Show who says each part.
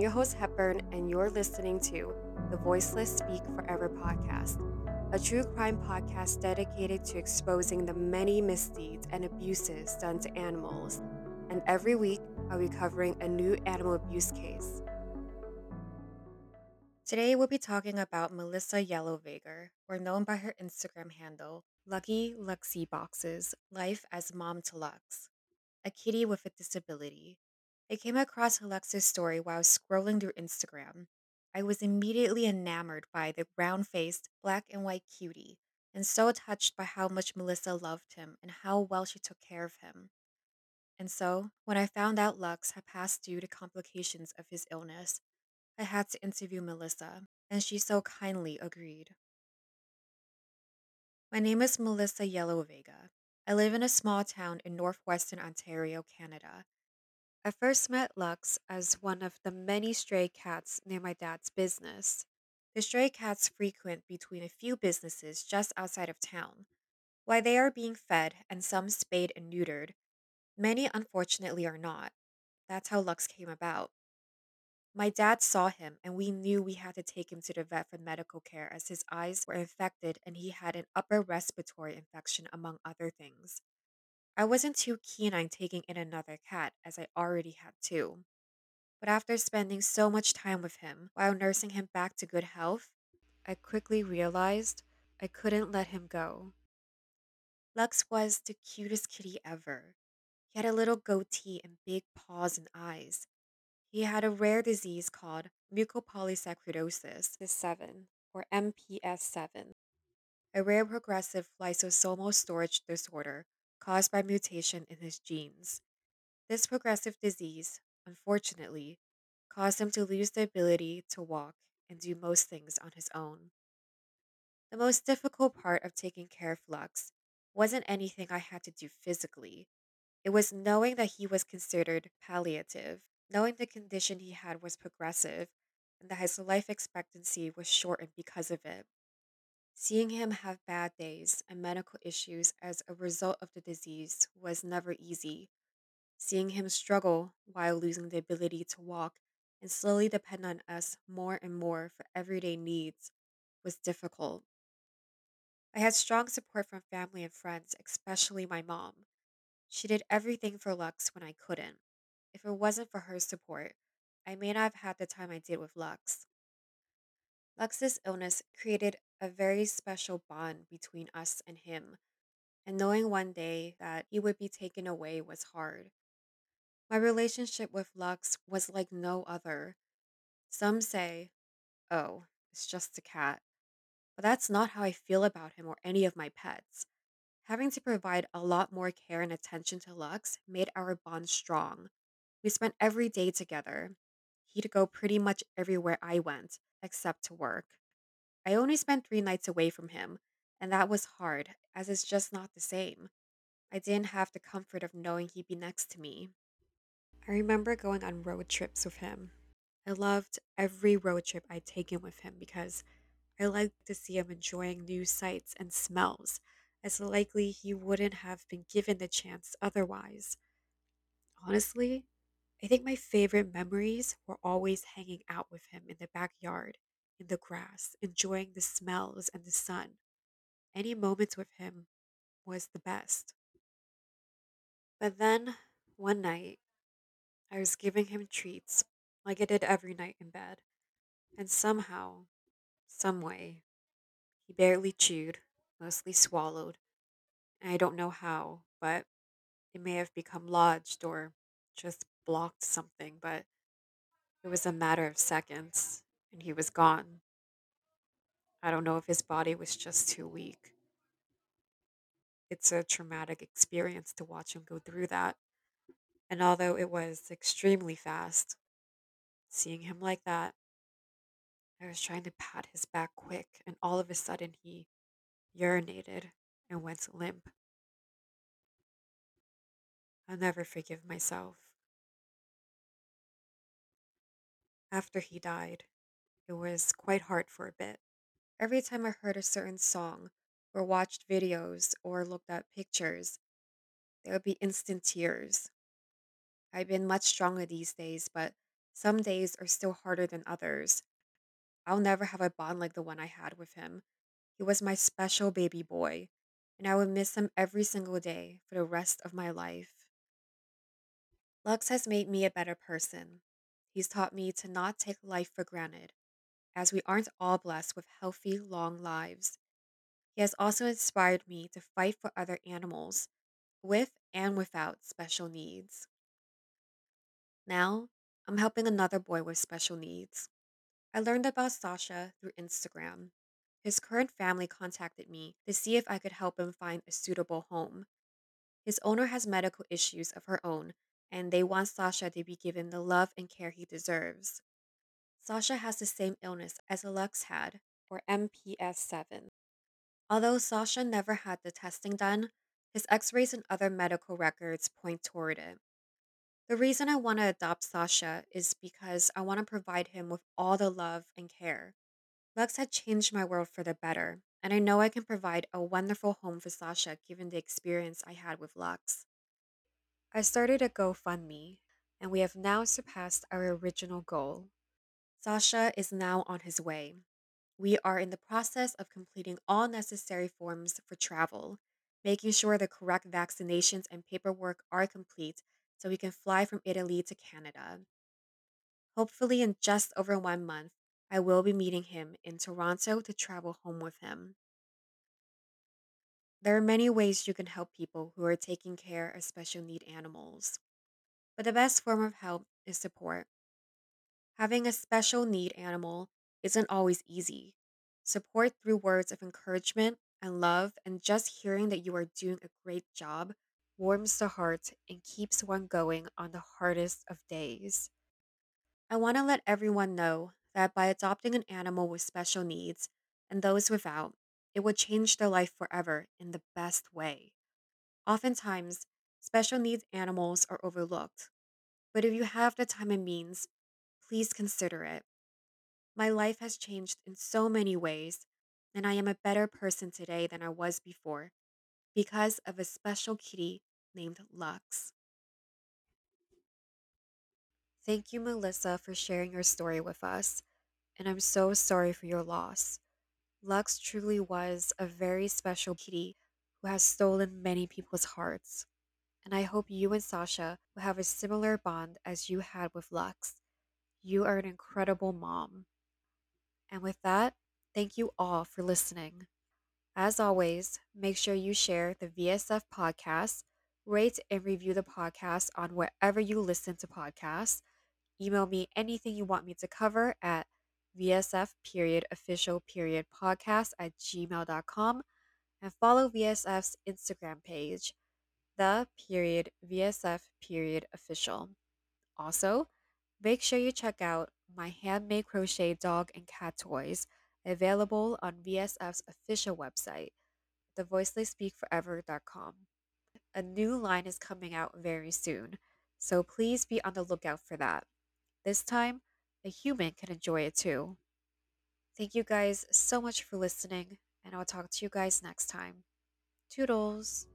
Speaker 1: your host, Hepburn, and you're listening to the Voiceless Speak Forever podcast, a true crime podcast dedicated to exposing the many misdeeds and abuses done to animals. And every week, I'll be covering a new animal abuse case. Today, we'll be talking about Melissa Yellowega, or known by her Instagram handle, Lucky Luxie Boxes Life as Mom to Lux, a kitty with a disability. I came across Lux's story while scrolling through Instagram. I was immediately enamored by the round faced, black and white cutie, and so touched by how much Melissa loved him and how well she took care of him. And so, when I found out Lux had passed due to complications of his illness, I had to interview Melissa, and she so kindly agreed. My name is Melissa Yellowega. I live in a small town in northwestern Ontario, Canada. I first met Lux as one of the many stray cats near my dad's business. The stray cats frequent between a few businesses just outside of town. While they are being fed and some spayed and neutered, many unfortunately are not. That's how Lux came about. My dad saw him, and we knew we had to take him to the vet for medical care as his eyes were infected and he had an upper respiratory infection, among other things. I wasn't too keen on taking in another cat, as I already had two. But after spending so much time with him while nursing him back to good health, I quickly realized I couldn't let him go. Lux was the cutest kitty ever. He had a little goatee and big paws and eyes. He had a rare disease called mucopolysaccharidosis 7, or MPS 7, a rare progressive lysosomal storage disorder caused by mutation in his genes. This progressive disease, unfortunately, caused him to lose the ability to walk and do most things on his own. The most difficult part of taking care of Lux wasn't anything I had to do physically. It was knowing that he was considered palliative, knowing the condition he had was progressive, and that his life expectancy was shortened because of it. Seeing him have bad days and medical issues as a result of the disease was never easy. Seeing him struggle while losing the ability to walk and slowly depend on us more and more for everyday needs was difficult. I had strong support from family and friends, especially my mom. She did everything for Lux when I couldn't. If it wasn't for her support, I may not have had the time I did with Lux. Lux's illness created a very special bond between us and him, and knowing one day that he would be taken away was hard. My relationship with Lux was like no other. Some say, oh, it's just a cat. But that's not how I feel about him or any of my pets. Having to provide a lot more care and attention to Lux made our bond strong. We spent every day together. He'd go pretty much everywhere I went, except to work. I only spent three nights away from him, and that was hard, as it's just not the same. I didn't have the comfort of knowing he'd be next to me. I remember going on road trips with him. I loved every road trip I'd taken with him because I liked to see him enjoying new sights and smells, as likely he wouldn't have been given the chance otherwise. Honestly, I think my favorite memories were always hanging out with him in the backyard, in the grass, enjoying the smells and the sun. Any moments with him was the best. But then, one night, I was giving him treats, like I did every night in bed, and somehow, some way, he barely chewed, mostly swallowed, I don't know how, but it may have become lodged or just blocked something, but it was a matter of seconds, and he was gone. I don't know if his body was just too weak. It's a traumatic experience to watch him go through that. And although it was extremely fast, seeing him like that, I was trying to pat his back quick, and all of a sudden he urinated and went limp. I'll never forgive myself. After he died, it was quite hard for a bit. Every time I heard a certain song, or watched videos, or looked at pictures, there would be instant tears. I've been much stronger these days, but Some days are still harder than others. I'll never have a bond like the one I had with him. He was my special baby boy, and I would miss him every single day for the rest of my life. Lux has made me a better person. He's taught me to not take life for granted, as we aren't all blessed with healthy, long lives. He has also inspired me to fight for other animals, with and without special needs. Now, I'm helping another boy with special needs. I learned about Sasha through Instagram. His current family contacted me to see if I could help him find a suitable home. His owner has medical issues of her own, and they want Sasha to be given the love and care he deserves. Sasha has the same illness as Alex had, or MPS 7. Although Sasha never had the testing done, his x rays and other medical records point toward it. The reason I want to adopt Sasha is because I want to provide him with all the love and care. Lux had changed my world for the better, and I know I can provide a wonderful home for Sasha given the experience I had with Lux. I started a GoFundMe, and we have now surpassed our original goal. Sasha is now on his way. We are in the process of completing all necessary forms for travel, making sure the correct vaccinations and paperwork are complete so we can fly from Italy to Canada. Hopefully, in just over one month, I will be meeting him in Toronto to travel home with him. There are many ways you can help people who are taking care of special need animals, but the best form of help is support. Having a special need animal isn't always easy. Support through words of encouragement and love, and just hearing that you are doing a great job warms the heart and keeps one going on the hardest of days. I want to let everyone know that by adopting an animal with special needs and those without, it would change their life forever in the best way. Oftentimes, special needs animals are overlooked, but if you have the time and means, please consider it. My life has changed in so many ways, and I am a better person today than I was before because of a special kitty named Lux. Thank you, Melissa, for sharing your story with us, and I'm so sorry for your loss. Lux truly was a very special kitty who has stolen many people's hearts, and I hope you and Sasha will have a similar bond as you had with Lux. You are an incredible mom. And with that, thank you all for listening. As always, make sure you share the VSF podcast, rate and review the podcast on wherever you listen to podcasts. Email me anything you want me to cover at VSF period official period podcast at gmail.com and follow VSF's Instagram page, the period VSF period official. Also, make sure you check out my handmade crochet dog and cat toys available on VSF's official website, thevoicelessspeakforever.com. A new line is coming out very soon, so please be on the lookout for that. This time, a human can enjoy it too. Thank you guys so much for listening, and I'll talk to you guys next time. Toodles!